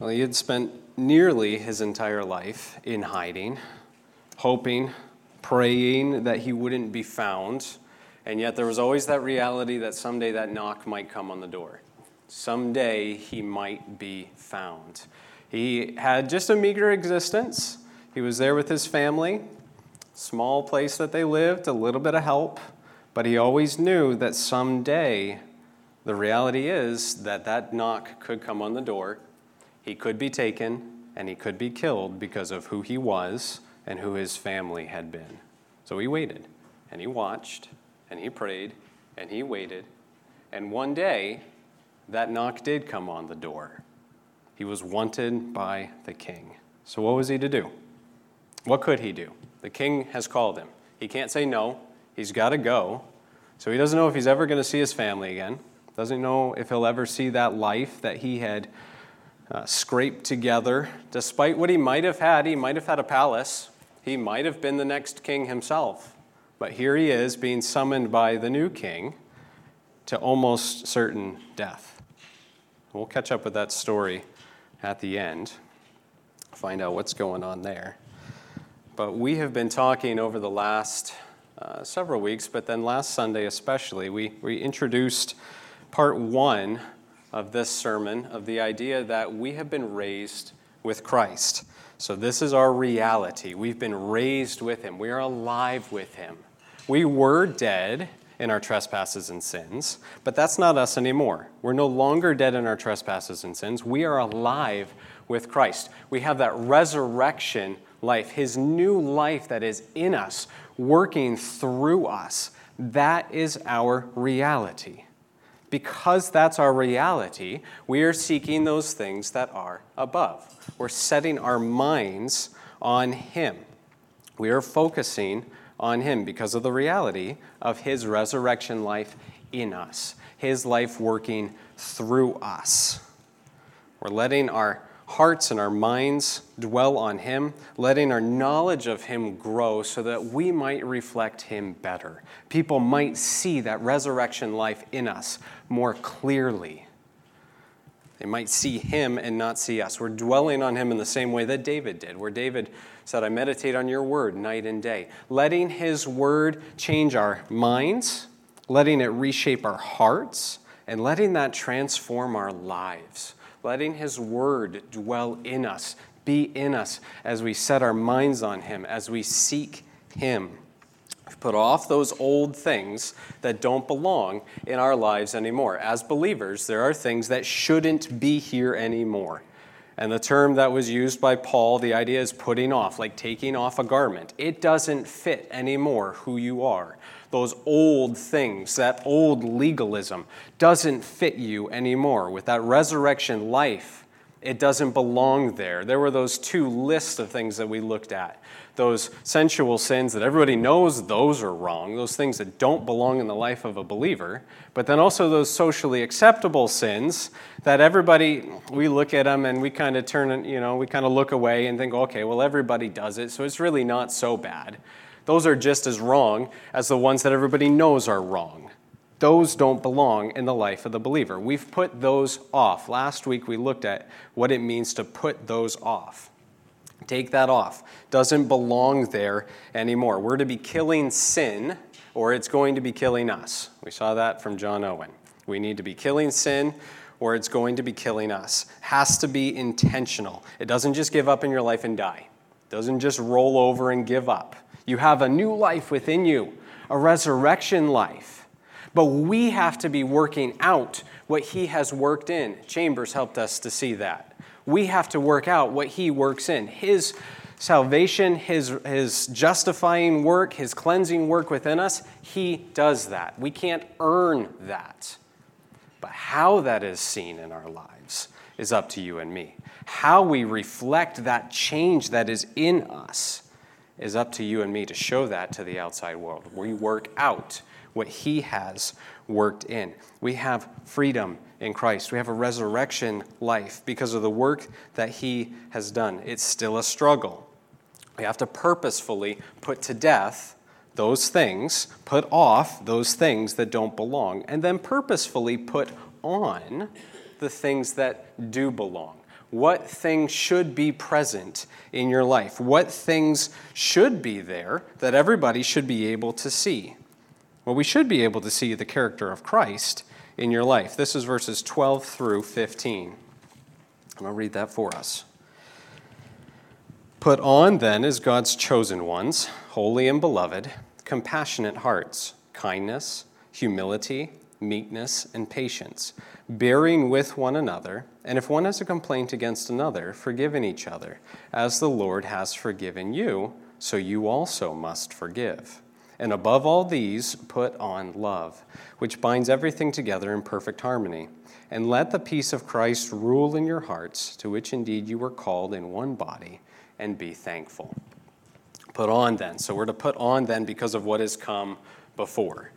Well, he had spent nearly his entire life in hiding, hoping, praying that he wouldn't be found, and yet there was always that reality that someday that knock might come on the door. Someday he might be found. He had just a meager existence. He was there with his family, small place that they lived, a little bit of help, but he always knew that someday the reality is that that knock could come on the door. He could be taken and he could be killed because of who he was and who his family had been. So he waited and he watched and he prayed and he waited. And one day, that knock did come on the door. He was wanted by the king. So, what was he to do? What could he do? The king has called him. He can't say no. He's got to go. So, he doesn't know if he's ever going to see his family again. Doesn't know if he'll ever see that life that he had uh, scraped together. Despite what he might have had, he might have had a palace. He might have been the next king himself. But here he is being summoned by the new king to almost certain death. We'll catch up with that story at the end, find out what's going on there. But we have been talking over the last uh, several weeks, but then last Sunday especially, we, we introduced part one of this sermon of the idea that we have been raised with Christ. So, this is our reality. We've been raised with Him, we are alive with Him. We were dead in our trespasses and sins, but that's not us anymore. We're no longer dead in our trespasses and sins. We are alive with Christ. We have that resurrection life, His new life that is in us, working through us. That is our reality. Because that's our reality, we are seeking those things that are above. We're setting our minds on Him. We are focusing on Him because of the reality of His resurrection life in us, His life working through us. We're letting our hearts and our minds dwell on Him, letting our knowledge of Him grow so that we might reflect Him better. People might see that resurrection life in us more clearly. They might see Him and not see us. We're dwelling on Him in the same way that David did, where David said, I meditate on your word night and day. Letting His word change our minds, letting it reshape our hearts, and letting that transform our lives letting His Word dwell in us, be in us as we set our minds on Him, as we seek Him. Put off those old things that don't belong in our lives anymore. As believers, there are things that shouldn't be here anymore. And the term that was used by Paul, the idea is putting off, like taking off a garment. It doesn't fit anymore who you are those old things, that old legalism, doesn't fit you anymore. With that resurrection life, it doesn't belong there. There were those two lists of things that we looked at those sensual sins that everybody knows those are wrong, those things that don't belong in the life of a believer, but then also those socially acceptable sins that everybody, we look at them and we kind of turn, you know, we kind of look away and think, okay, well, everybody does it, so it's really not so bad. Those are just as wrong as the ones that everybody knows are wrong. Those don't belong in the life of the believer. We've put those off. Last week we looked at what it means to put those off. Take that off. Doesn't belong there anymore. We're to be killing sin, or it's going to be killing us. We saw that from John Owen. We need to be killing sin, or it's going to be killing us. Has to be intentional. It doesn't just give up in your life and die. It doesn't just roll over and give up. You have a new life within you, a resurrection life. But we have to be working out what He has worked in. Chambers helped us to see that. We have to work out what He works in. His salvation, His, his justifying work, His cleansing work within us, He does that. We can't earn that. But how that is seen in our lives is up to you and me. How we reflect that change that is in us is up to you and me to show that to the outside world. We work out what He has worked in. We have freedom in Christ. We have a resurrection life because of the work that He has done. It's still a struggle. We have to purposefully put to death those things, put off those things that don't belong, and then purposefully put on the things that do belong. What things should be present in your life? What things should be there that everybody should be able to see? Well, we should be able to see the character of Christ in your life. This is verses 12 through 15. I'm going to read that for us. Put on then as God's chosen ones, holy and beloved, compassionate hearts, kindness, humility, meekness, and patience, bearing with one another, and if one has a complaint against another, forgiving each other, as the Lord has forgiven you, so you also must forgive. And above all these, put on love, which binds everything together in perfect harmony. And let the peace of Christ rule in your hearts, to which indeed you were called in one body, and be thankful. Put on then. So we're to put on then because of what has come before,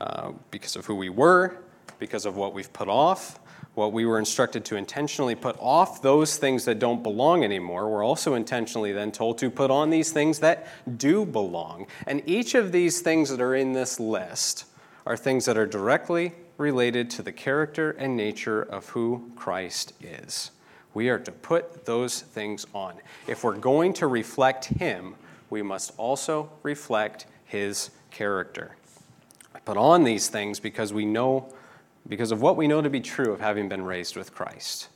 uh, because of who we were, because of what we've put off, what we were instructed to intentionally put off those things that don't belong anymore. We're also intentionally then told to put on these things that do belong. And each of these things that are in this list are things that are directly related to the character and nature of who Christ is. We are to put those things on. If we're going to reflect Him, we must also reflect His character. I Put on these things because we know because of what we know to be true of having been raised with Christ.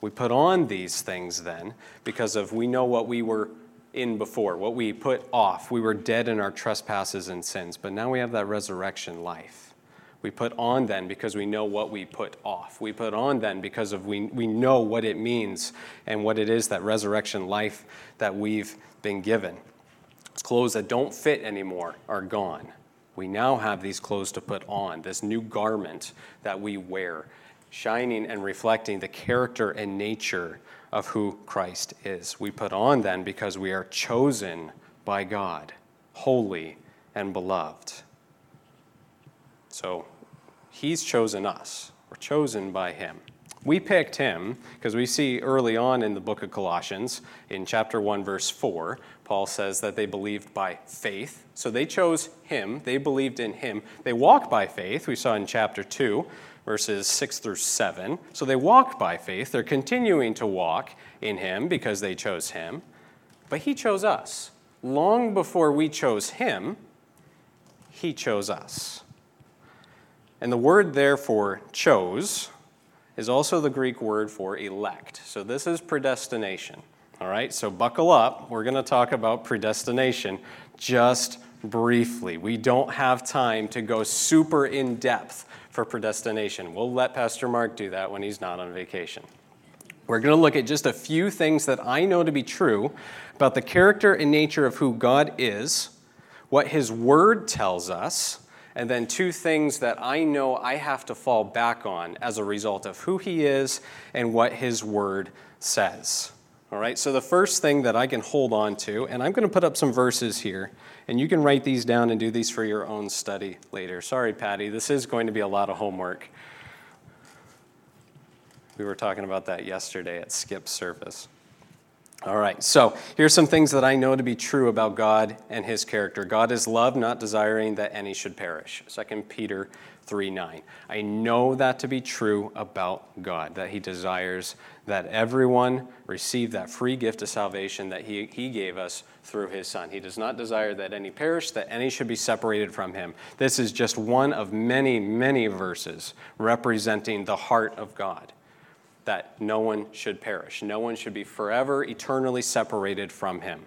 We put on these things then because of we know what we were in before, what we put off. We were dead in our trespasses and sins, but now we have that resurrection life. We put on then because we know what we put off. We put on then because of we, we know what it means and what it is that resurrection life that we've been given. Clothes that don't fit anymore are gone. We now have these clothes to put on, this new garment that we wear, shining and reflecting the character and nature of who Christ is. We put on then because we are chosen by God, holy and beloved. So He's chosen us, we're chosen by Him. We picked him because we see early on in the book of Colossians, in chapter 1, verse 4, Paul says that they believed by faith. So they chose him, they believed in him. They walk by faith, we saw in chapter 2, verses 6 through 7. So they walk by faith. They're continuing to walk in him because they chose him. But he chose us. Long before we chose him, he chose us. And the word, therefore, chose is also the Greek word for elect. So this is predestination. All right, so buckle up. We're going to talk about predestination just briefly. We don't have time to go super in depth for predestination. We'll let Pastor Mark do that when he's not on vacation. We're going to look at just a few things that I know to be true about the character and nature of who God is, what His Word tells us, and then two things that I know I have to fall back on as a result of who He is and what His Word says. All right, so the first thing that I can hold on to, and I'm going to put up some verses here, and you can write these down and do these for your own study later. Sorry, Patty, this is going to be a lot of homework. We were talking about that yesterday at Skip service. All right, so here's some things that I know to be true about God and his character. God is love, not desiring that any should perish. 2 Peter 3 9. I know that to be true about God, that he desires that everyone receive that free gift of salvation that he, he gave us through his Son. He does not desire that any perish, that any should be separated from him. This is just one of many, many verses representing the heart of God that no one should perish. No one should be forever, eternally separated from him.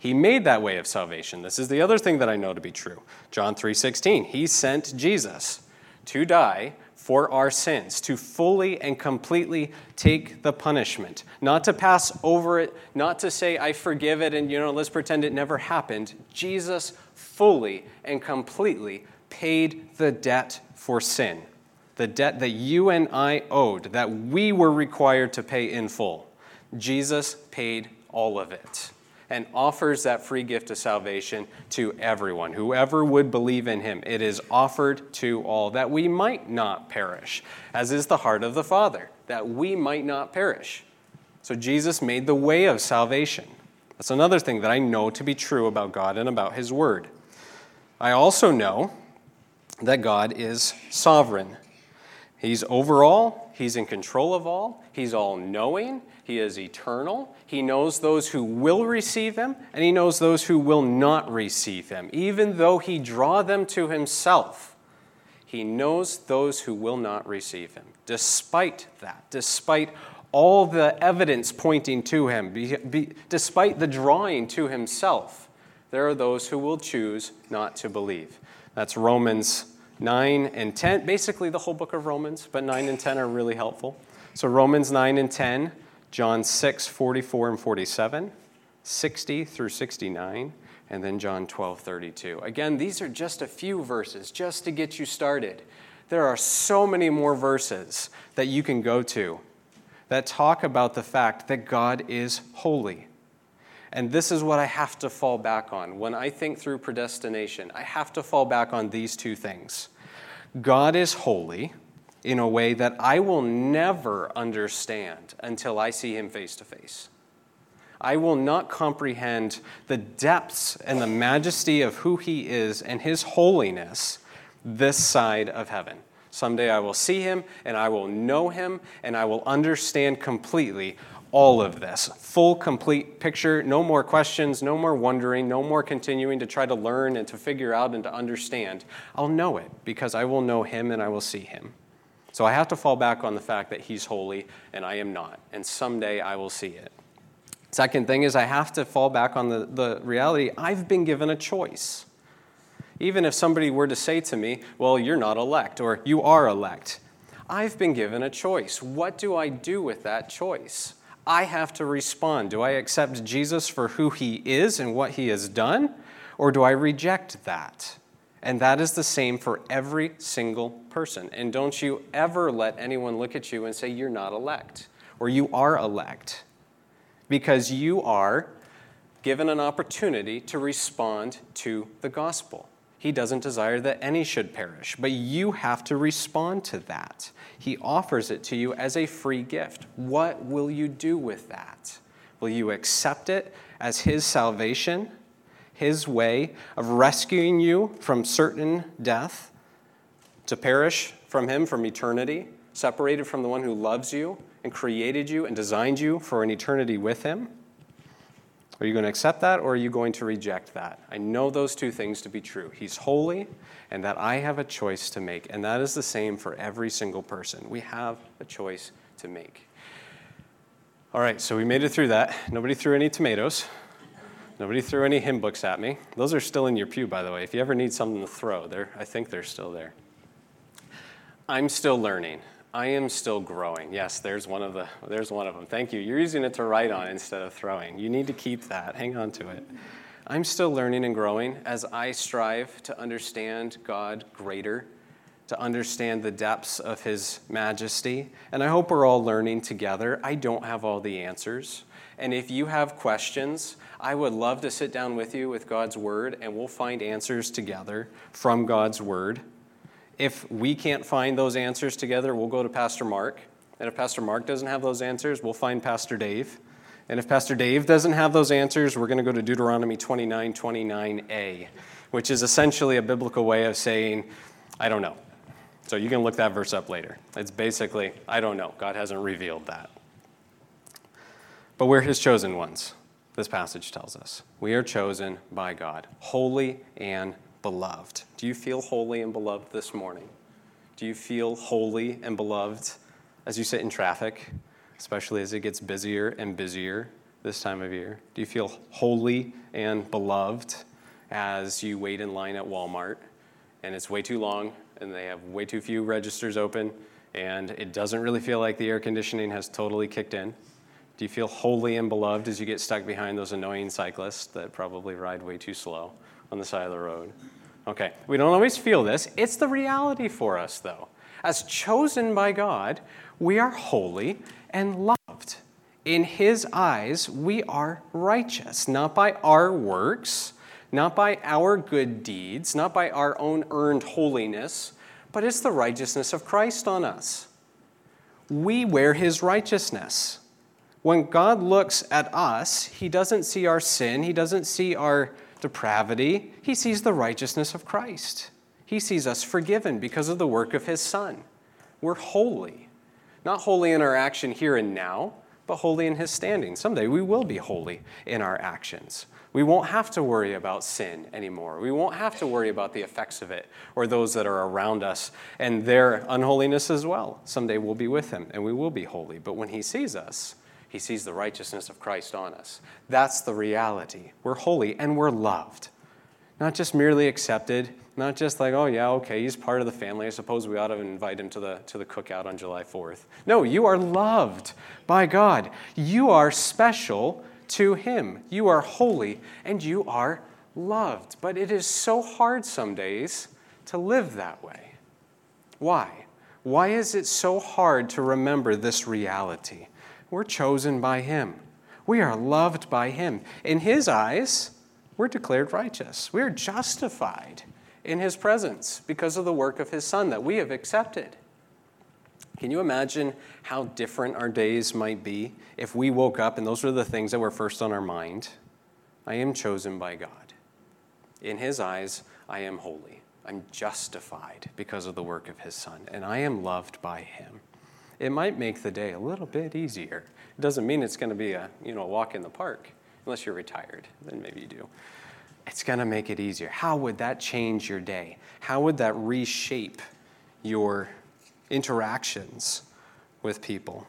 He made that way of salvation. This is the other thing that I know to be true. John 3:16. He sent Jesus to die for our sins, to fully and completely take the punishment, not to pass over it, not to say I forgive it and you know let's pretend it never happened. Jesus fully and completely paid the debt for sin the debt that you and I owed, that we were required to pay in full. Jesus paid all of it and offers that free gift of salvation to everyone, whoever would believe in him. It is offered to all that we might not perish, as is the heart of the Father, that we might not perish. So Jesus made the way of salvation. That's another thing that I know to be true about God and about his word. I also know that God is sovereign. He's over all, He's in control of all, He's all knowing, He is eternal. He knows those who will receive Him, and He knows those who will not receive Him. Even though He draw them to Himself, He knows those who will not receive Him. Despite that, despite all the evidence pointing to Him, be, be, despite the drawing to Himself, there are those who will choose not to believe. That's Romans 9 and 10, basically the whole book of Romans, but 9 and 10 are really helpful. So Romans 9 and 10, John 6, 44 and 47, 60 through 69, and then John 12, 32. Again, these are just a few verses just to get you started. There are so many more verses that you can go to that talk about the fact that God is holy. And this is what I have to fall back on. When I think through predestination, I have to fall back on these two things. God is holy in a way that I will never understand until I see him face to face. I will not comprehend the depths and the majesty of who he is and his holiness this side of heaven. Someday I will see him and I will know him and I will understand completely all of this. Full, complete picture, no more questions, no more wondering, no more continuing to try to learn and to figure out and to understand. I'll know it because I will know Him and I will see Him. So I have to fall back on the fact that He's holy and I am not. And someday I will see it. Second thing is, I have to fall back on the, the reality I've been given a choice. Even if somebody were to say to me, Well, you're not elect, or you are elect, I've been given a choice. What do I do with that choice? I have to respond. Do I accept Jesus for who he is and what he has done, or do I reject that? And that is the same for every single person. And don't you ever let anyone look at you and say, You're not elect, or you are elect, because you are given an opportunity to respond to the gospel. He doesn't desire that any should perish, but you have to respond to that. He offers it to you as a free gift. What will you do with that? Will you accept it as His salvation, His way of rescuing you from certain death, to perish from Him from eternity, separated from the one who loves you and created you and designed you for an eternity with Him? Are you going to accept that or are you going to reject that? I know those two things to be true. He's holy and that I have a choice to make. And that is the same for every single person. We have a choice to make. All right, so we made it through that. Nobody threw any tomatoes. Nobody threw any hymn books at me. Those are still in your pew, by the way. If you ever need something to throw, I think they're still there. I'm still learning. I am still growing. Yes, there's one of the there's one of them. Thank you. You're using it to write on instead of throwing. You need to keep that. Hang on to it. I'm still learning and growing as I strive to understand God greater, to understand the depths of his majesty, and I hope we're all learning together. I don't have all the answers. And if you have questions, I would love to sit down with you with God's word and we'll find answers together from God's word. If we can't find those answers together, we'll go to Pastor Mark. And if Pastor Mark doesn't have those answers, we'll find Pastor Dave. And if Pastor Dave doesn't have those answers, we're going to go to Deuteronomy 29 29a, which is essentially a biblical way of saying, I don't know. So you can look that verse up later. It's basically, I don't know. God hasn't revealed that. But we're his chosen ones, this passage tells us. We are chosen by God, holy and beloved. Do you feel holy and beloved this morning? Do you feel holy and beloved as you sit in traffic, especially as it gets busier and busier this time of year? Do you feel holy and beloved as you wait in line at Walmart and it's way too long and they have way too few registers open and it doesn't really feel like the air conditioning has totally kicked in? Do you feel holy and beloved as you get stuck behind those annoying cyclists that probably ride way too slow? on the side of the road. Okay, we don't always feel this. It's the reality for us, though. As chosen by God, we are holy and loved. In His eyes, we are righteous, not by our works, not by our good deeds, not by our own earned holiness, but it's the righteousness of Christ on us. We wear His righteousness. When God looks at us, He doesn't see our sin, He doesn't see our depravity, he sees the righteousness of Christ. He sees us forgiven because of the work of his Son. We're holy. Not holy in our action here and now, but holy in his standing. Someday we will be holy in our actions. We won't have to worry about sin anymore. We won't have to worry about the effects of it or those that are around us and their unholiness as well. Someday we'll be with him and we will be holy. But when he sees us, he sees the righteousness of Christ on us. That's the reality. We're holy and we're loved. Not just merely accepted, not just like, oh yeah, okay, he's part of the family. I suppose we ought to invite him to the, to the cookout on July 4th. No, you are loved by God. You are special to Him. You are holy and you are loved. But it is so hard some days to live that way. Why? Why is it so hard to remember this reality? We're chosen by Him, we are loved by Him. In His eyes, we're declared righteous, we're justified in His presence because of the work of His Son that we have accepted. Can you imagine how different our days might be if we woke up and those were the things that were first on our mind? I am chosen by God. In His eyes, I am holy. I'm justified because of the work of His Son, and I am loved by Him. It might make the day a little bit easier. It doesn't mean it's going to be a you know walk in the park, unless you're retired. Then maybe you do. It's going to make it easier. How would that change your day? How would that reshape your interactions with people.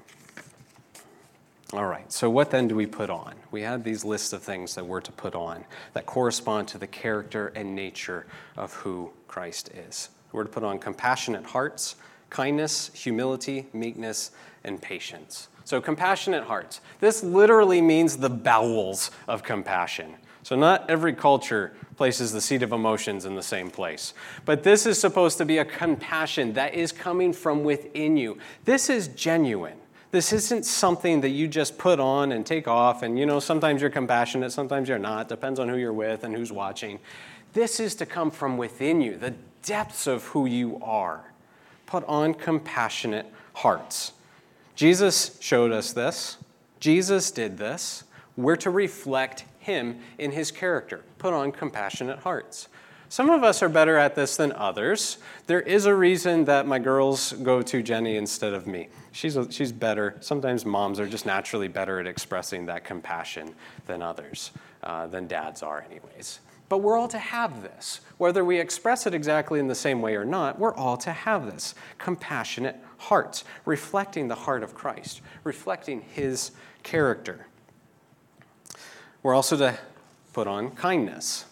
All right, so what then do we put on? We had these lists of things that we're to put on that correspond to the character and nature of who Christ is. We're to put on compassionate hearts, kindness, humility, meekness, and patience. So, compassionate hearts. This literally means the bowels of compassion. So, not every culture places the seat of emotions in the same place. But this is supposed to be a compassion that is coming from within you. This is genuine. This isn't something that you just put on and take off, and you know, sometimes you're compassionate, sometimes you're not. Depends on who you're with and who's watching. This is to come from within you, the depths of who you are. Put on compassionate hearts. Jesus showed us this. Jesus did this. We're to reflect him in his character. Put on compassionate hearts. Some of us are better at this than others. There is a reason that my girls go to Jenny instead of me. She's, a, she's better. Sometimes moms are just naturally better at expressing that compassion than others, uh, than dads are, anyways. But we're all to have this. Whether we express it exactly in the same way or not, we're all to have this compassionate hearts, reflecting the heart of Christ, reflecting his character. We're also to put on kindness.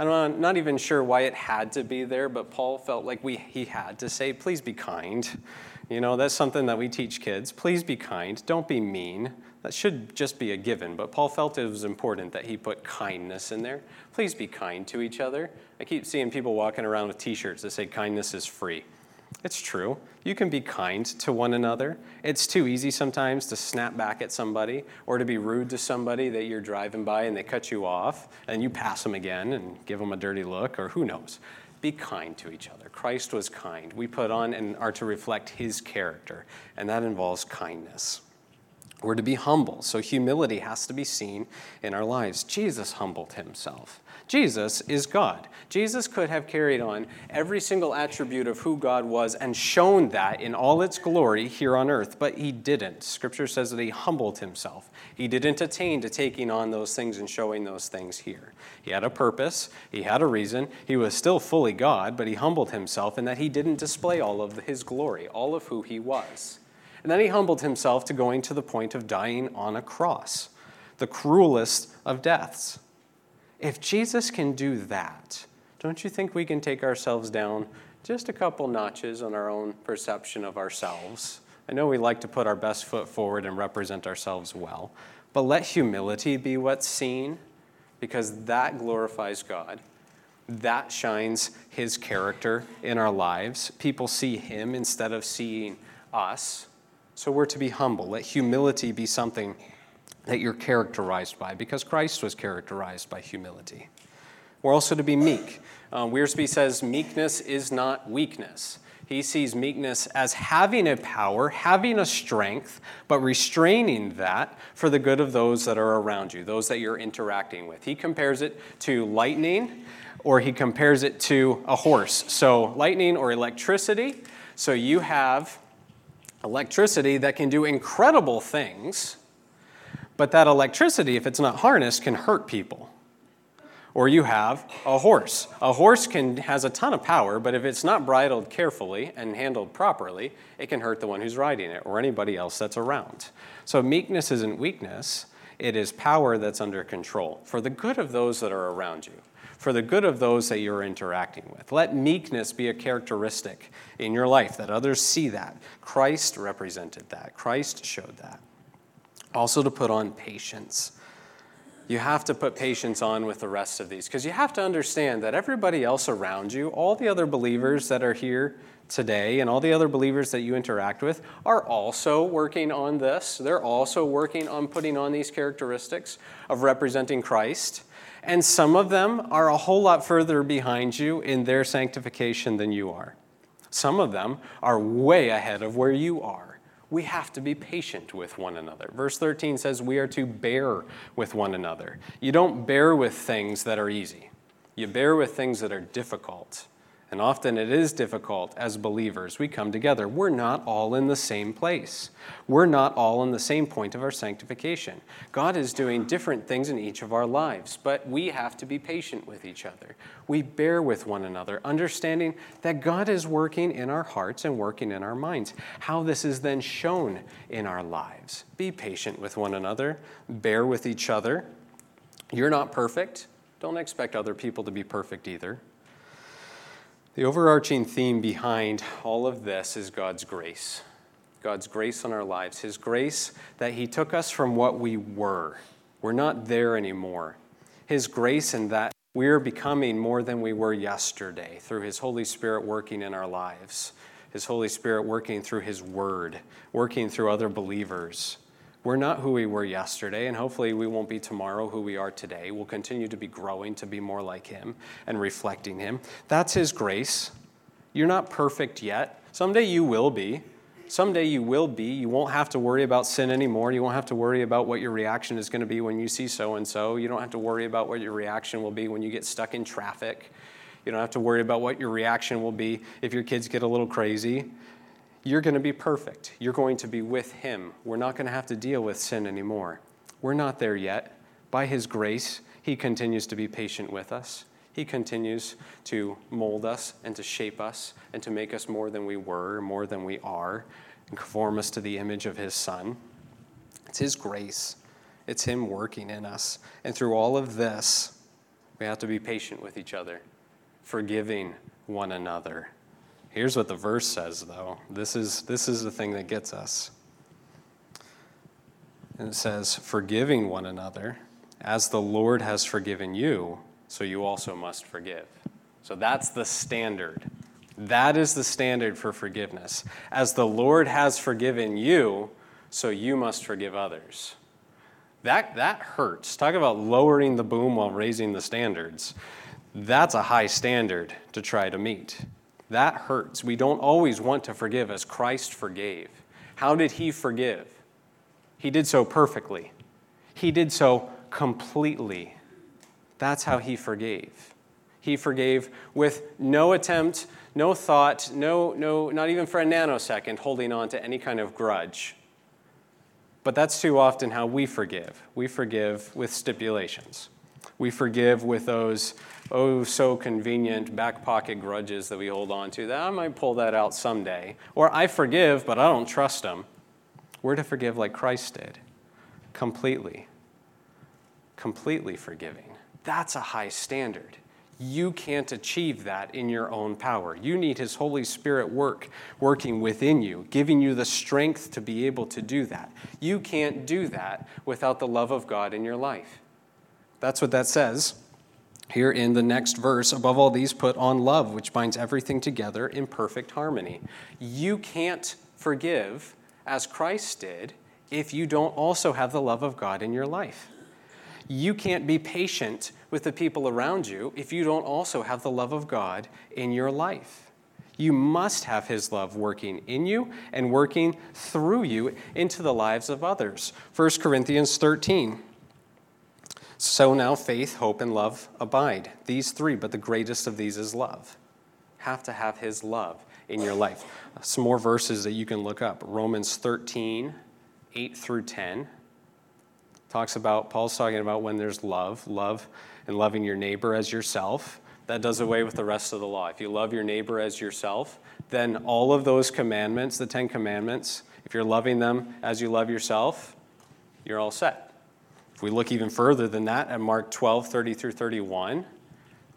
I'm not even sure why it had to be there, but Paul felt like we, he had to say, please be kind. You know, that's something that we teach kids. Please be kind. Don't be mean. That should just be a given, but Paul felt it was important that he put kindness in there. Please be kind to each other. I keep seeing people walking around with t shirts that say kindness is free. It's true. You can be kind to one another. It's too easy sometimes to snap back at somebody or to be rude to somebody that you're driving by and they cut you off and you pass them again and give them a dirty look or who knows. Be kind to each other. Christ was kind. We put on and are to reflect his character, and that involves kindness. We're to be humble, so humility has to be seen in our lives. Jesus humbled himself. Jesus is God. Jesus could have carried on every single attribute of who God was and shown that in all its glory here on earth, but he didn't. Scripture says that he humbled himself. He didn't attain to taking on those things and showing those things here. He had a purpose, he had a reason. He was still fully God, but he humbled himself in that he didn't display all of his glory, all of who he was. And then he humbled himself to going to the point of dying on a cross, the cruelest of deaths. If Jesus can do that, don't you think we can take ourselves down just a couple notches on our own perception of ourselves? I know we like to put our best foot forward and represent ourselves well, but let humility be what's seen because that glorifies God. That shines His character in our lives. People see Him instead of seeing us. So we're to be humble. Let humility be something that you're characterized by, because Christ was characterized by humility. We're also to be meek. Uh, Wiersbe says meekness is not weakness. He sees meekness as having a power, having a strength, but restraining that for the good of those that are around you, those that you're interacting with. He compares it to lightning, or he compares it to a horse. So, lightning or electricity So you have electricity that can do incredible things, but that electricity, if it's not harnessed, can hurt people. Or you have a horse. A horse can, has a ton of power, but if it's not bridled carefully and handled properly, it can hurt the one who's riding it or anybody else that's around. So meekness isn't weakness, it is power that's under control for the good of those that are around you, for the good of those that you're interacting with. Let meekness be a characteristic in your life that others see that. Christ represented that, Christ showed that. Also, to put on patience. You have to put patience on with the rest of these because you have to understand that everybody else around you, all the other believers that are here today and all the other believers that you interact with, are also working on this. They're also working on putting on these characteristics of representing Christ. And some of them are a whole lot further behind you in their sanctification than you are. Some of them are way ahead of where you are we have to be patient with one another. Verse 13 says we are to bear with one another. You don't bear with things that are easy, you bear with things that are difficult. And often it is difficult as believers. We come together. We're not all in the same place. We're not all in the same point of our sanctification. God is doing different things in each of our lives, but we have to be patient with each other. We bear with one another, understanding that God is working in our hearts and working in our minds. How this is then shown in our lives. Be patient with one another, bear with each other. You're not perfect. Don't expect other people to be perfect either. The overarching theme behind all of this is God's grace. God's grace on our lives. His grace that He took us from what we were. We're not there anymore. His grace in that we're becoming more than we were yesterday through His Holy Spirit working in our lives. His Holy Spirit working through His Word, working through other believers. We're not who we were yesterday, and hopefully we won't be tomorrow who we are today. We'll continue to be growing to be more like Him and reflecting Him. That's His grace. You're not perfect yet. Someday you will be. Someday you will be. You won't have to worry about sin anymore. You won't have to worry about what your reaction is going to be when you see so and so. You don't have to worry about what your reaction will be when you get stuck in traffic. You don't have to worry about what your reaction will be if your kids get a little crazy you're going to be perfect. You're going to be with Him. We're not going to have to deal with sin anymore. We're not there yet. By His grace, He continues to be patient with us. He continues to mold us and to shape us and to make us more than we were, more than we are, and conform us to the image of His Son. It's His grace, it's Him working in us. And through all of this, we have to be patient with each other, forgiving one another Here's what the verse says, though. This is, this is the thing that gets us. And it says, Forgiving one another, as the Lord has forgiven you, so you also must forgive. So that's the standard. That is the standard for forgiveness. As the Lord has forgiven you, so you must forgive others. That, that hurts. Talk about lowering the boom while raising the standards. That's a high standard to try to meet. That hurts. We don't always want to forgive as Christ forgave. How did he forgive? He did so perfectly, he did so completely. That's how he forgave. He forgave with no attempt, no thought, no, no, not even for a nanosecond holding on to any kind of grudge. But that's too often how we forgive. We forgive with stipulations. We forgive with those oh so convenient back pocket grudges that we hold on to that I might pull that out someday. Or I forgive, but I don't trust them. We're to forgive like Christ did, completely. Completely forgiving. That's a high standard. You can't achieve that in your own power. You need His Holy Spirit work working within you, giving you the strength to be able to do that. You can't do that without the love of God in your life. That's what that says. Here in the next verse, above all these, put on love, which binds everything together in perfect harmony. You can't forgive as Christ did if you don't also have the love of God in your life. You can't be patient with the people around you if you don't also have the love of God in your life. You must have His love working in you and working through you into the lives of others. 1 Corinthians 13. So now faith, hope, and love abide. These three, but the greatest of these is love. Have to have his love in your life. Some more verses that you can look up Romans 13, 8 through 10. Talks about, Paul's talking about when there's love, love and loving your neighbor as yourself. That does away with the rest of the law. If you love your neighbor as yourself, then all of those commandments, the Ten Commandments, if you're loving them as you love yourself, you're all set. If we look even further than that at Mark 12, 30 through 31,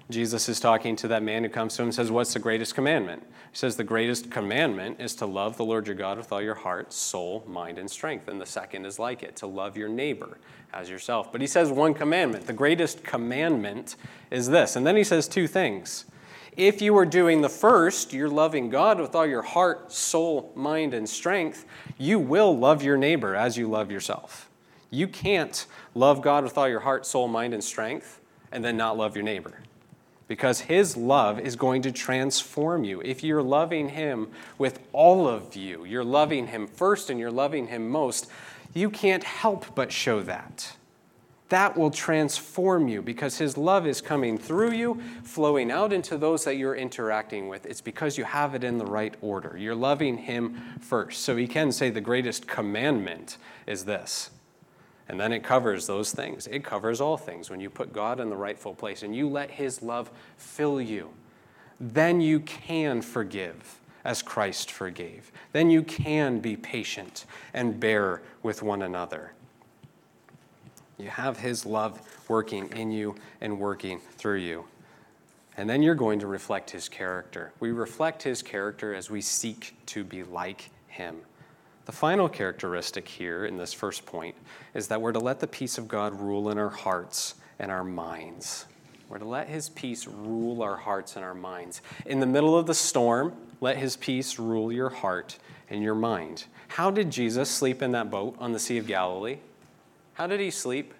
Jesus is talking to that man who comes to him and says, What's the greatest commandment? He says, The greatest commandment is to love the Lord your God with all your heart, soul, mind, and strength. And the second is like it, to love your neighbor as yourself. But he says one commandment. The greatest commandment is this. And then he says two things. If you are doing the first, you're loving God with all your heart, soul, mind, and strength, you will love your neighbor as you love yourself. You can't love God with all your heart, soul, mind, and strength and then not love your neighbor because His love is going to transform you. If you're loving Him with all of you, you're loving Him first and you're loving Him most, you can't help but show that. That will transform you because His love is coming through you, flowing out into those that you're interacting with. It's because you have it in the right order. You're loving Him first. So He can say the greatest commandment is this and then it covers those things. It covers all things. When you put God in the rightful place and you let His love fill you, then you can forgive as Christ forgave. Then you can be patient and bear with one another. You have His love working in you and working through you. And then you're going to reflect His character. We reflect His character as we seek to be like Him. The final characteristic here in this first point is that we're to let the peace of God rule in our hearts and our minds. We're to let His peace rule our hearts and our minds. In the middle of the storm, let His peace rule your heart and your mind. How did Jesus sleep in that boat on the Sea of Galilee? How did He sleep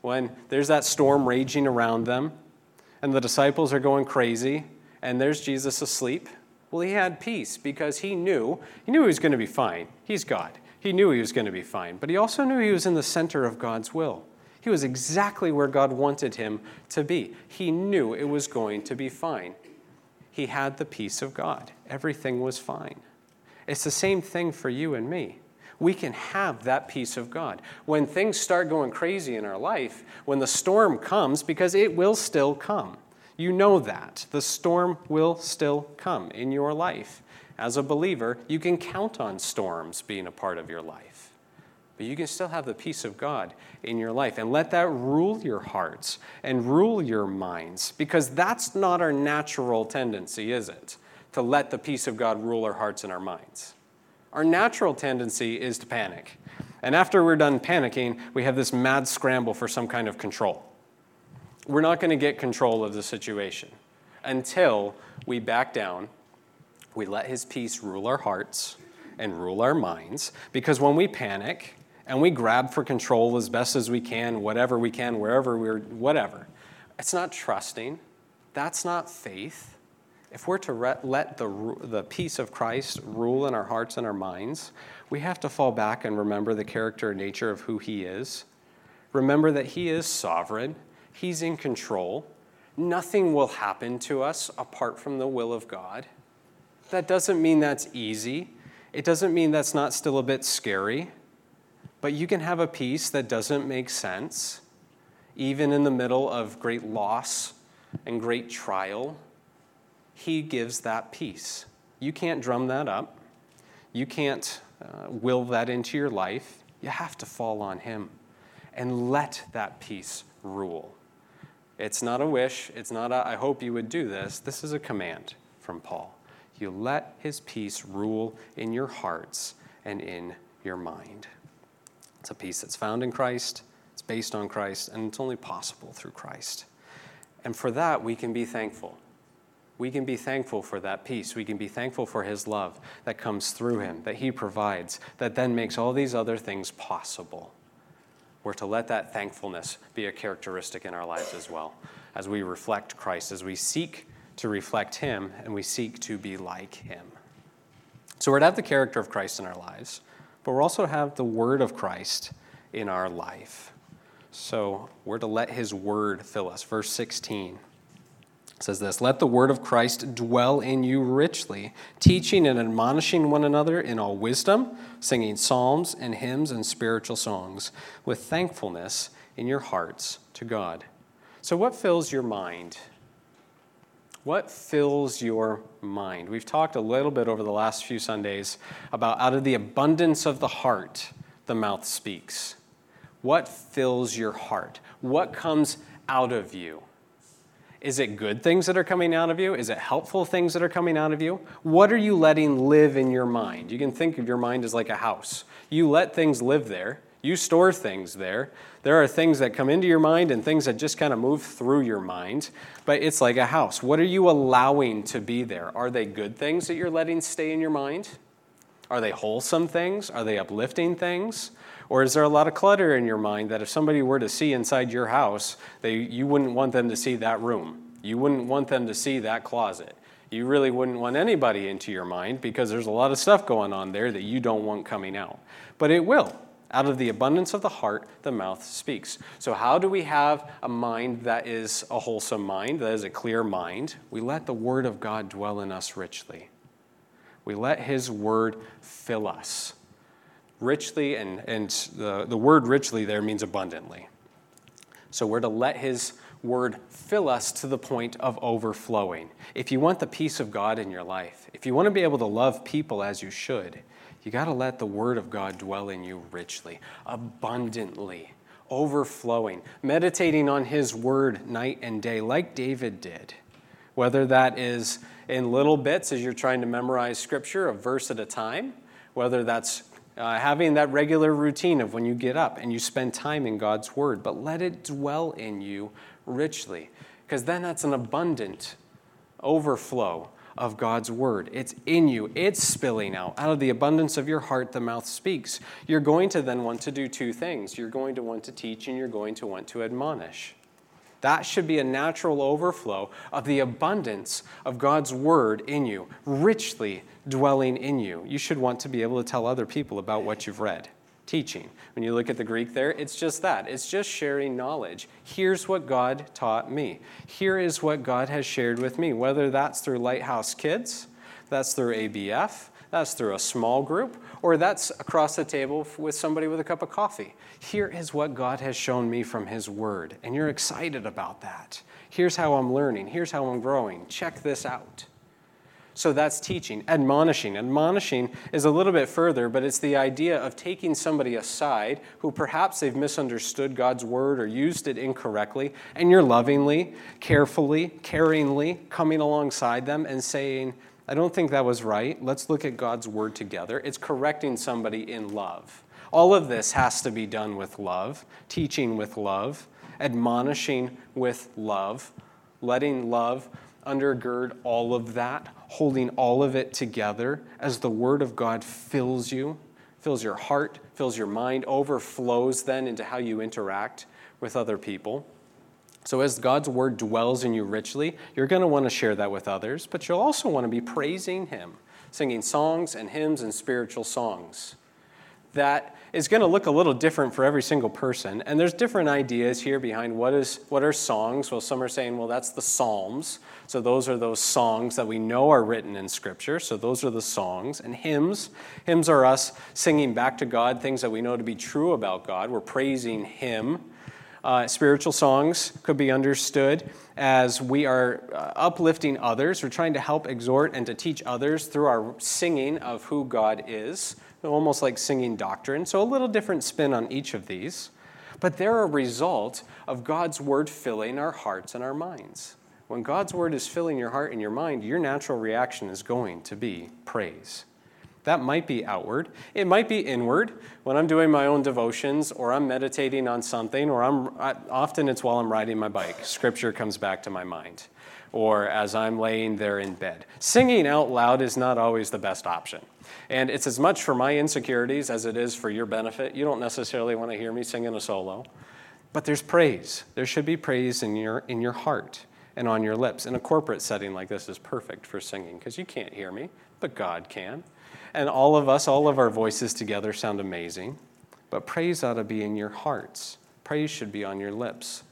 when there's that storm raging around them and the disciples are going crazy and there's Jesus asleep? Well, he had peace because he knew, he knew he was going to be fine. He's God. He knew he was going to be fine, but he also knew he was in the center of God's will. He was exactly where God wanted him to be. He knew it was going to be fine. He had the peace of God. Everything was fine. It's the same thing for you and me. We can have that peace of God. When things start going crazy in our life, when the storm comes, because it will still come, you know that. The storm will still come in your life. As a believer, you can count on storms being a part of your life. But you can still have the peace of God in your life and let that rule your hearts and rule your minds because that's not our natural tendency, is it? To let the peace of God rule our hearts and our minds. Our natural tendency is to panic. And after we're done panicking, we have this mad scramble for some kind of control we're not going to get control of the situation until we back down, we let His peace rule our hearts and rule our minds. Because when we panic and we grab for control as best as we can, whatever we can, wherever we're, whatever, it's not trusting. That's not faith. If we're to re- let the, the peace of Christ rule in our hearts and our minds, we have to fall back and remember the character and nature of who He is. Remember that He is sovereign He's in control. Nothing will happen to us apart from the will of God. That doesn't mean that's easy. It doesn't mean that's not still a bit scary. But you can have a peace that doesn't make sense, even in the middle of great loss and great trial. He gives that peace. You can't drum that up. You can't uh, will that into your life. You have to fall on Him and let that peace rule. It's not a wish. It's not a, I hope you would do this. This is a command from Paul. You let his peace rule in your hearts and in your mind. It's a peace that's found in Christ, it's based on Christ, and it's only possible through Christ. And for that, we can be thankful. We can be thankful for that peace. We can be thankful for his love that comes through him, that he provides, that then makes all these other things possible. We're to let that thankfulness be a characteristic in our lives as well, as we reflect Christ, as we seek to reflect Him and we seek to be like Him. So we're to have the character of Christ in our lives, but we're also to have the Word of Christ in our life. So we're to let His Word fill us. Verse 16 says this Let the word of Christ dwell in you richly, teaching and admonishing one another in all wisdom, singing psalms and hymns and spiritual songs, with thankfulness in your hearts to God. So, what fills your mind? What fills your mind? We've talked a little bit over the last few Sundays about out of the abundance of the heart, the mouth speaks. What fills your heart? What comes out of you? Is it good things that are coming out of you? Is it helpful things that are coming out of you? What are you letting live in your mind? You can think of your mind as like a house. You let things live there, you store things there. There are things that come into your mind and things that just kind of move through your mind, but it's like a house. What are you allowing to be there? Are they good things that you're letting stay in your mind? Are they wholesome things? Are they uplifting things? Or is there a lot of clutter in your mind that if somebody were to see inside your house, they, you wouldn't want them to see that room? You wouldn't want them to see that closet. You really wouldn't want anybody into your mind because there's a lot of stuff going on there that you don't want coming out. But it will. Out of the abundance of the heart, the mouth speaks. So, how do we have a mind that is a wholesome mind, that is a clear mind? We let the Word of God dwell in us richly. We let His Word fill us richly, and, and the, the word richly there means abundantly. So we're to let His word fill us to the point of overflowing. If you want the peace of God in your life, if you want to be able to love people as you should, you got to let the word of God dwell in you richly, abundantly, overflowing, meditating on His word night and day, like David did. Whether that is in little bits as you're trying to memorize scripture, a verse at a time, whether that's uh, having that regular routine of when you get up and you spend time in God's Word, but let it dwell in you richly, because then that's an abundant overflow of God's Word. It's in you, it's spilling out. Out of the abundance of your heart, the mouth speaks. You're going to then want to do two things you're going to want to teach and you're going to want to admonish. That should be a natural overflow of the abundance of God's word in you, richly dwelling in you. You should want to be able to tell other people about what you've read. Teaching. When you look at the Greek there, it's just that. It's just sharing knowledge. Here's what God taught me. Here is what God has shared with me, whether that's through Lighthouse Kids, that's through ABF, that's through a small group, or that's across the table with somebody with a cup of coffee. Here is what God has shown me from His Word, and you're excited about that. Here's how I'm learning. Here's how I'm growing. Check this out. So that's teaching. Admonishing. Admonishing is a little bit further, but it's the idea of taking somebody aside who perhaps they've misunderstood God's word or used it incorrectly, and you're lovingly, carefully, caringly coming alongside them and saying, I don't think that was right. Let's look at God's word together. It's correcting somebody in love. All of this has to be done with love, teaching with love, admonishing with love, letting love undergird all of that, holding all of it together as the word of God fills you, fills your heart, fills your mind, overflows then into how you interact with other people. So, as God's word dwells in you richly, you're going to want to share that with others, but you'll also want to be praising Him, singing songs and hymns and spiritual songs. That is going to look a little different for every single person. And there's different ideas here behind what, is, what are songs. Well, some are saying, well, that's the Psalms. So those are those songs that we know are written in Scripture. So those are the songs. And hymns. Hymns are us singing back to God things that we know to be true about God. We're praising Him. Uh, spiritual songs could be understood as we are uh, uplifting others. We're trying to help exhort and to teach others through our singing of who God is, almost like singing doctrine. So, a little different spin on each of these. But they're a result of God's word filling our hearts and our minds. When God's word is filling your heart and your mind, your natural reaction is going to be praise. That might be outward. It might be inward. When I'm doing my own devotions or I'm meditating on something, or I'm often it's while I'm riding my bike. Scripture comes back to my mind, or as I'm laying there in bed. Singing out loud is not always the best option. And it's as much for my insecurities as it is for your benefit. You don't necessarily want to hear me singing a solo. But there's praise. There should be praise in your, in your heart and on your lips. In a corporate setting like this is perfect for singing because you can't hear me, but God can. And all of us, all of our voices together sound amazing. But praise ought to be in your hearts. Praise should be on your lips.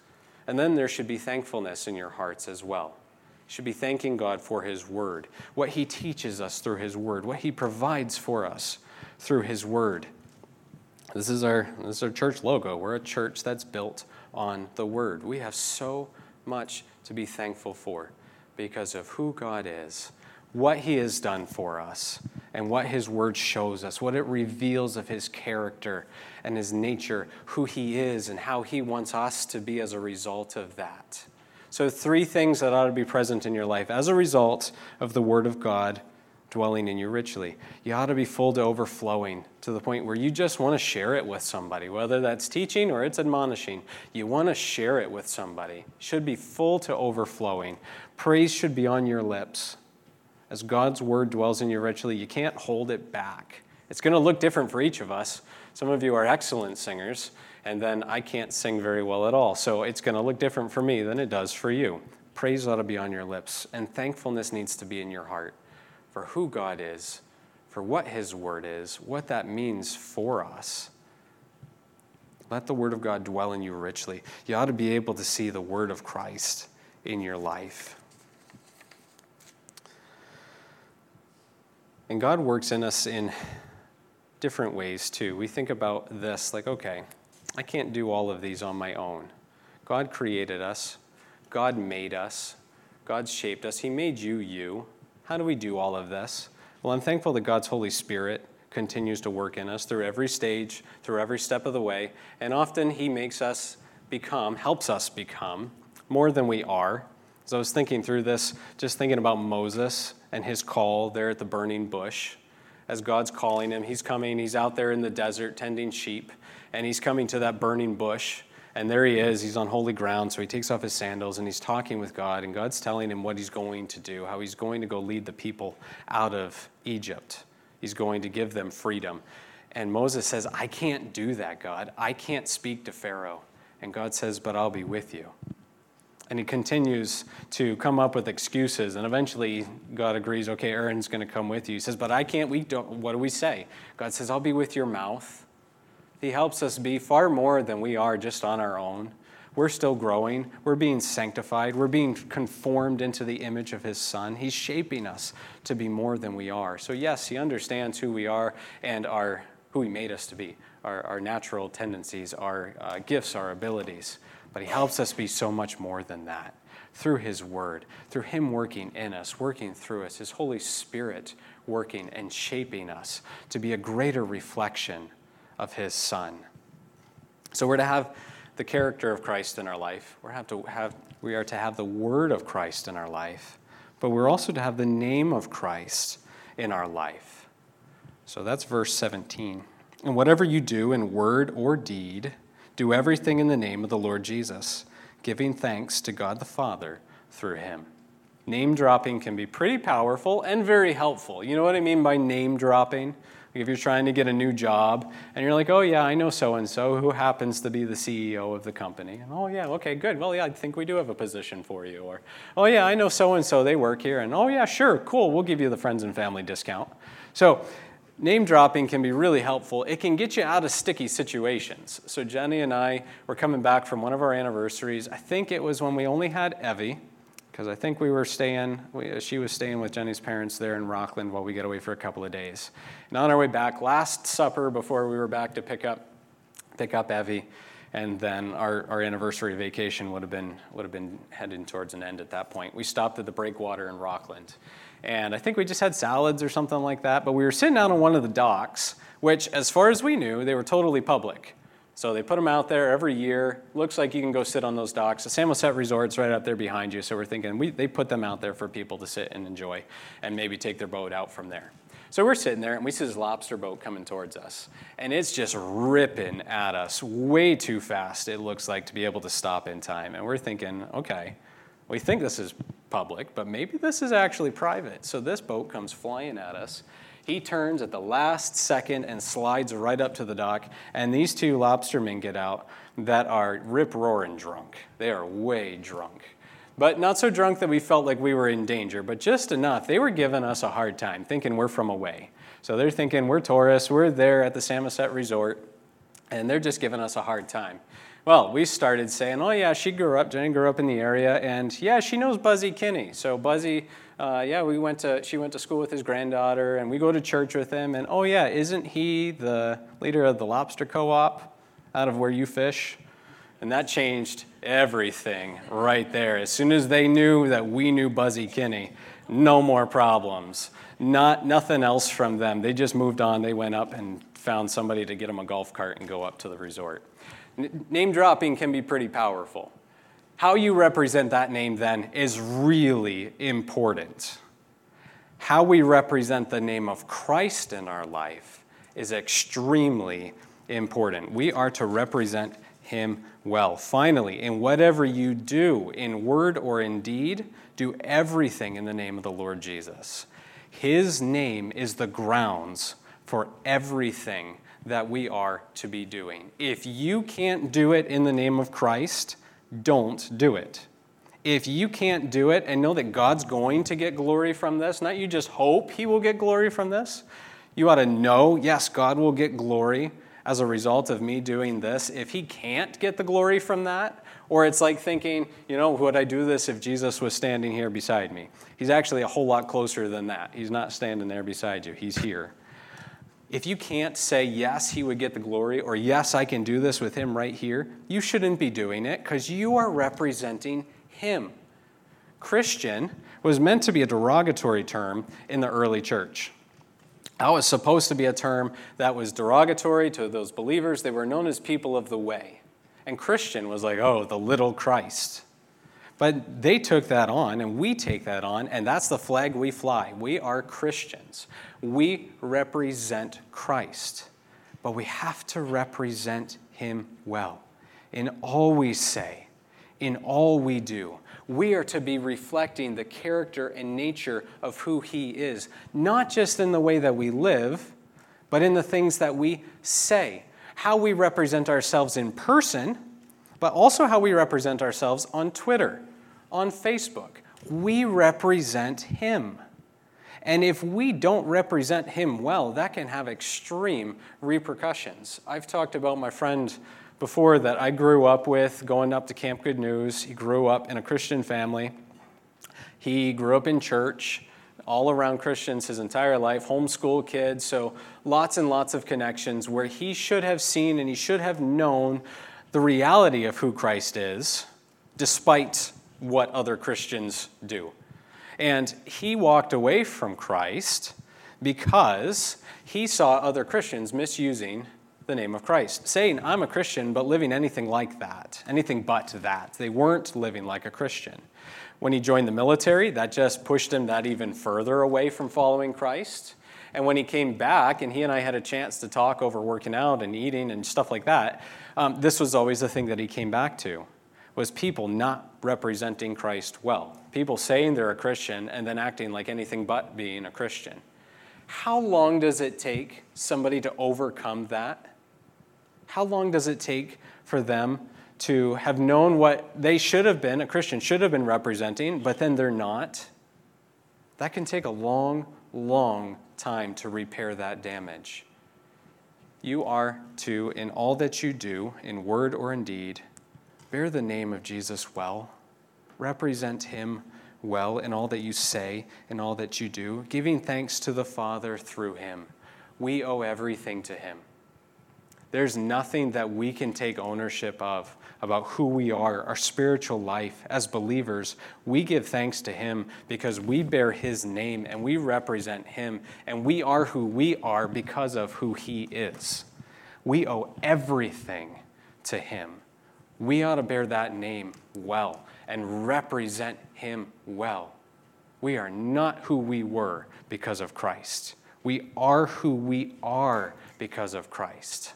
And then there should be thankfulness in your hearts as well. should be thanking God for His Word, what He teaches us through His Word, what He provides for us through His Word. This is our, this is our church logo. We're a church that's built on the Word. We have so much to be thankful for because of who God is, what He has done for us, and what His Word shows us, what it reveals of His character and His nature, who He is, and how He wants us to be as a result of that. So, three things that ought to be present in your life as a result of the Word of God dwelling in you richly. You ought to be full to overflowing to the point where you just want to share it with somebody, whether that's teaching or it's admonishing. You want to share it with somebody. Should be full to overflowing. Praise should be on your lips. As God's word dwells in you richly, you can't hold it back. It's going to look different for each of us. Some of you are excellent singers, and then I can't sing very well at all. So it's going to look different for me than it does for you. Praise ought to be on your lips, and thankfulness needs to be in your heart for who God is, for what His Word is, what that means for us. Let the Word of God dwell in you richly. You ought to be able to see the Word of Christ in your life. And God works in us in different ways too. We think about this like, okay, I can't do all of these on my own. God created us, God made us, God shaped us, He made you, you. How do we do all of this? Well, I'm thankful that God's Holy Spirit continues to work in us through every stage, through every step of the way, and often He makes us become, helps us become more than we are. As I was thinking through this, just thinking about Moses and his call there at the burning bush. As God's calling him, he's coming, he's out there in the desert tending sheep, and he's coming to that burning bush. And there he is. He's on holy ground. So he takes off his sandals and he's talking with God. And God's telling him what he's going to do, how he's going to go lead the people out of Egypt. He's going to give them freedom. And Moses says, I can't do that, God. I can't speak to Pharaoh. And God says, But I'll be with you. And he continues to come up with excuses. And eventually, God agrees, okay, Aaron's going to come with you. He says, But I can't. We don't, what do we say? God says, I'll be with your mouth he helps us be far more than we are just on our own. We're still growing. We're being sanctified. We're being conformed into the image of His Son. He's shaping us to be more than we are. So, yes, He understands who we are and our, who He made us to be, our, our natural tendencies, our uh, gifts, our abilities. But He helps us be so much more than that through His Word, through Him working in us, working through us, His Holy Spirit working and shaping us to be a greater reflection of his son. So we're to have the character of Christ in our life. We're have to have, we are to have the word of Christ in our life, but we're also to have the name of Christ in our life. So that's verse 17. And whatever you do in word or deed, do everything in the name of the Lord Jesus, giving thanks to God the Father through him. Name dropping can be pretty powerful and very helpful. You know what I mean by name dropping? If you're trying to get a new job and you're like, oh, yeah, I know so and so who happens to be the CEO of the company. And, oh, yeah, okay, good. Well, yeah, I think we do have a position for you. Or, oh, yeah, I know so and so, they work here. And, oh, yeah, sure, cool, we'll give you the friends and family discount. So, name dropping can be really helpful. It can get you out of sticky situations. So, Jenny and I were coming back from one of our anniversaries. I think it was when we only had Evie because I think we were staying, we, she was staying with Jenny's parents there in Rockland while we get away for a couple of days. And on our way back, last supper before we were back to pick up, pick up Evie, and then our, our anniversary vacation would have been would have been heading towards an end at that point. We stopped at the Breakwater in Rockland, and I think we just had salads or something like that. But we were sitting out on one of the docks, which, as far as we knew, they were totally public. So they put them out there every year. Looks like you can go sit on those docks. The Samoset Resort's right up there behind you, so we're thinking we, they put them out there for people to sit and enjoy and maybe take their boat out from there. So we're sitting there and we see this lobster boat coming towards us. And it's just ripping at us way too fast, it looks like, to be able to stop in time. And we're thinking, okay, we think this is public, but maybe this is actually private. So this boat comes flying at us he turns at the last second and slides right up to the dock, and these two lobstermen get out that are rip roaring drunk. They are way drunk. But not so drunk that we felt like we were in danger, but just enough. They were giving us a hard time, thinking we're from away. So they're thinking we're tourists, we're there at the Samoset Resort, And they're just giving us a hard time. Well, we started saying, oh, yeah, she grew up, Jenny grew up in the area, and yeah, she knows Buzzy Kinney. So, Buzzy, uh, yeah, we went to, she went to school with his granddaughter, and we go to church with him. And oh, yeah, isn't he the leader of the lobster co op out of where you fish? And that changed everything right there. As soon as they knew that we knew Buzzy Kinney, no more problems. Not, nothing else from them. They just moved on. They went up and found somebody to get them a golf cart and go up to the resort. Name dropping can be pretty powerful. How you represent that name then is really important. How we represent the name of Christ in our life is extremely important. We are to represent him well. Finally, in whatever you do, in word or in deed, do everything in the name of the Lord Jesus. His name is the grounds for everything that we are to be doing. If you can't do it in the name of Christ, don't do it. If you can't do it and know that God's going to get glory from this, not you just hope He will get glory from this, you ought to know, yes, God will get glory as a result of me doing this. If He can't get the glory from that, or it's like thinking, you know, would I do this if Jesus was standing here beside me? He's actually a whole lot closer than that. He's not standing there beside you, He's here if you can't say, yes, he would get the glory, or yes, I can do this with him right here, you shouldn't be doing it because you are representing him. Christian was meant to be a derogatory term in the early church. That was supposed to be a term that was derogatory to those believers. They were known as people of the way. And Christian was like, oh, the little Christ. But they took that on, and we take that on, and that's the flag we fly. We are Christians. We represent Christ, but we have to represent Him well in all we say, in all we do. We are to be reflecting the character and nature of who He is, not just in the way that we live, but in the things that we say. How we represent ourselves in person, but also how we represent ourselves on Twitter, on Facebook. We represent Him. And if we don't represent him well, that can have extreme repercussions. I've talked about my friend before that I grew up with going up to Camp Good News. He grew up in a Christian family. He grew up in church, all around Christians his entire life, homeschool kid, so lots and lots of connections where he should have seen and he should have known the reality of who Christ is, despite what other Christians do. And he walked away from Christ because he saw other Christians misusing the name of Christ, saying, I'm a Christian, but living anything like that, anything but that. They weren't living like a Christian. When he joined the military, that just pushed him that even further away from following Christ. And when he came back, and he and I had a chance to talk over working out and eating and stuff like that, um, this was always the thing that he came back to was people not representing Christ well. People saying they're a Christian and then acting like anything but being a Christian. How long does it take somebody to overcome that? How long does it take for them to have known what they should have been, a Christian should have been representing, but then they're not? That can take a long, long time to repair that damage. You are to, in all that you do, in word or in deed, bear the name of Jesus well, represent him well in all that you say and all that you do, giving thanks to the Father through him. We owe everything to him. There's nothing that we can take ownership of about who we are, our spiritual life as believers. We give thanks to Him because we bear His name and we represent Him, and we are who we are because of who He is. We owe everything to Him we ought to bear that name well and represent him well. We are not who we were because of Christ. We are who we are because of Christ.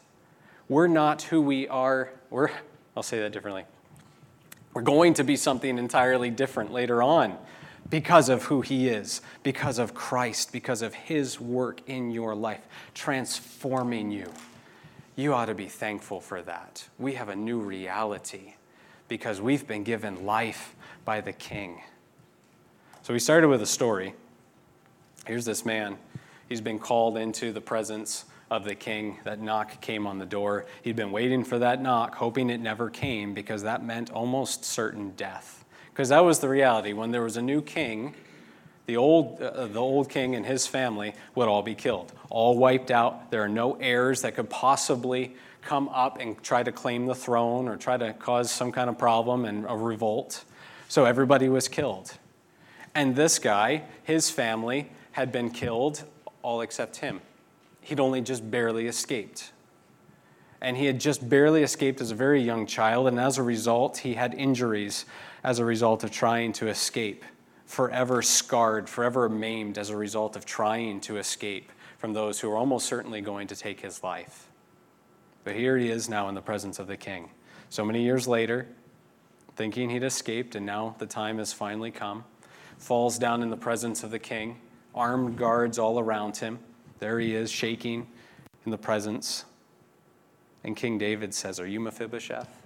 We're not who we are. We're, I'll say that differently. We're going to be something entirely different later on because of who He is, because of Christ, because of His work in your life, transforming you you ought to be thankful for that. We have a new reality because we've been given life by the King. So we started with a story. Here's this man. He's been called into the presence of the king. That knock came on the door. He'd been waiting for that knock, hoping it never came because that meant almost certain death. Because that was the reality. When there was a new king, the old, uh, the old king and his family would all be killed, all wiped out. There are no heirs that could possibly come up and try to claim the throne or try to cause some kind of problem and a revolt. So everybody was killed. And this guy, his family, had been killed, all except him. He'd only just barely escaped. And he had just barely escaped as a very young child, and as a result, he had injuries as a result of trying to escape forever scarred, forever maimed as a result of trying to escape from those who are almost certainly going to take his life. But here he is now in the presence of the king. So many years later, thinking he'd escaped, and now the time has finally come, falls down in the presence of the king, armed guards all around him. There he is, shaking in the presence. And King David says, Are you Mephibosheth?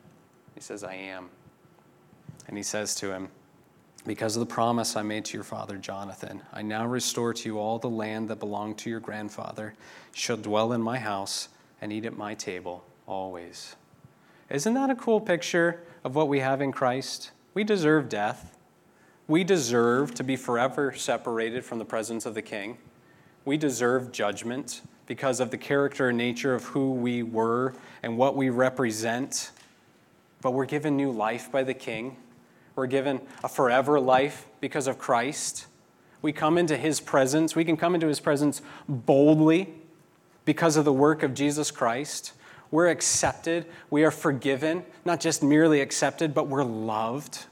He says, I am. And he says to him, because of the promise I made to your father Jonathan, I now restore to you all the land that belonged to your grandfather. You shall dwell in my house and eat at my table always. Isn't that a cool picture of what we have in Christ? We deserve death. We deserve to be forever separated from the presence of the King. We deserve judgment because of the character and nature of who we were and what we represent. But we're given new life by the King. We're given a forever life because of Christ. We come into his presence. We can come into his presence boldly because of the work of Jesus Christ. We're accepted. We are forgiven, not just merely accepted, but we're loved.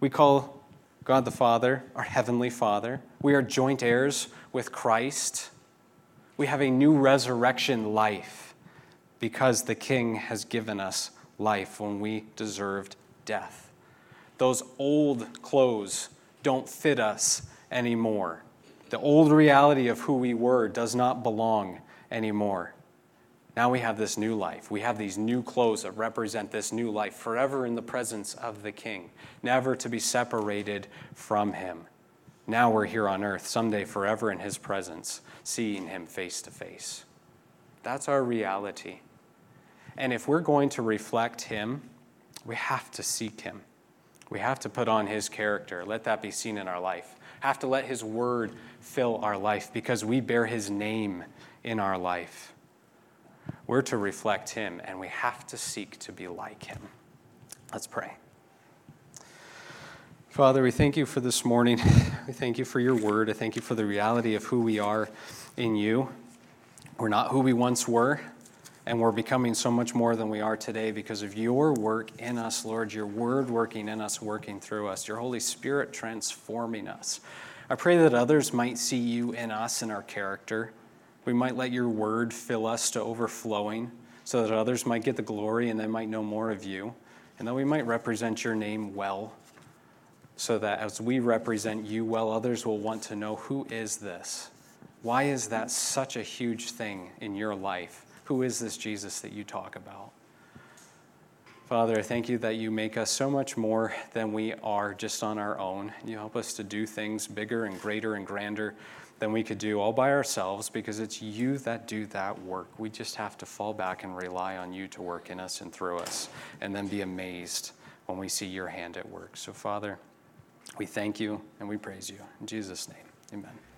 We call God the Father our Heavenly Father. We are joint heirs with Christ. We have a new resurrection life because the King has given us life when we deserved death. Those old clothes don't fit us anymore. The old reality of who we were does not belong anymore. Now we have this new life. We have these new clothes that represent this new life, forever in the presence of the King, never to be separated from Him. Now we're here on earth, someday forever in His presence, seeing Him face to face. That's our reality. And if we're going to reflect Him, we have to seek him. We have to put on his character. Let that be seen in our life. Have to let his word fill our life because we bear his name in our life. We're to reflect him and we have to seek to be like him. Let's pray. Father, we thank you for this morning. We thank you for your word. I thank you for the reality of who we are in you. We're not who we once were and we're becoming so much more than we are today because of your work in us, Lord, your word working in us, working through us, your Holy Spirit transforming us. I pray that others might see you in us and our character. We might let your word fill us to overflowing so that others might get the glory and they might know more of you, and that we might represent your name well, so that as we represent you well, others will want to know who is this? Why is that such a huge thing in your life? Who is this Jesus that you talk about? Father, I thank you that you make us so much more than we are just on our own. You help us to do things bigger and greater and grander than we could do all by ourselves because it's you that do that work. We just have to fall back and rely on you to work in us and through us and then be amazed when we see your hand at work. So, Father, we thank you and we praise you. In Jesus' name, amen.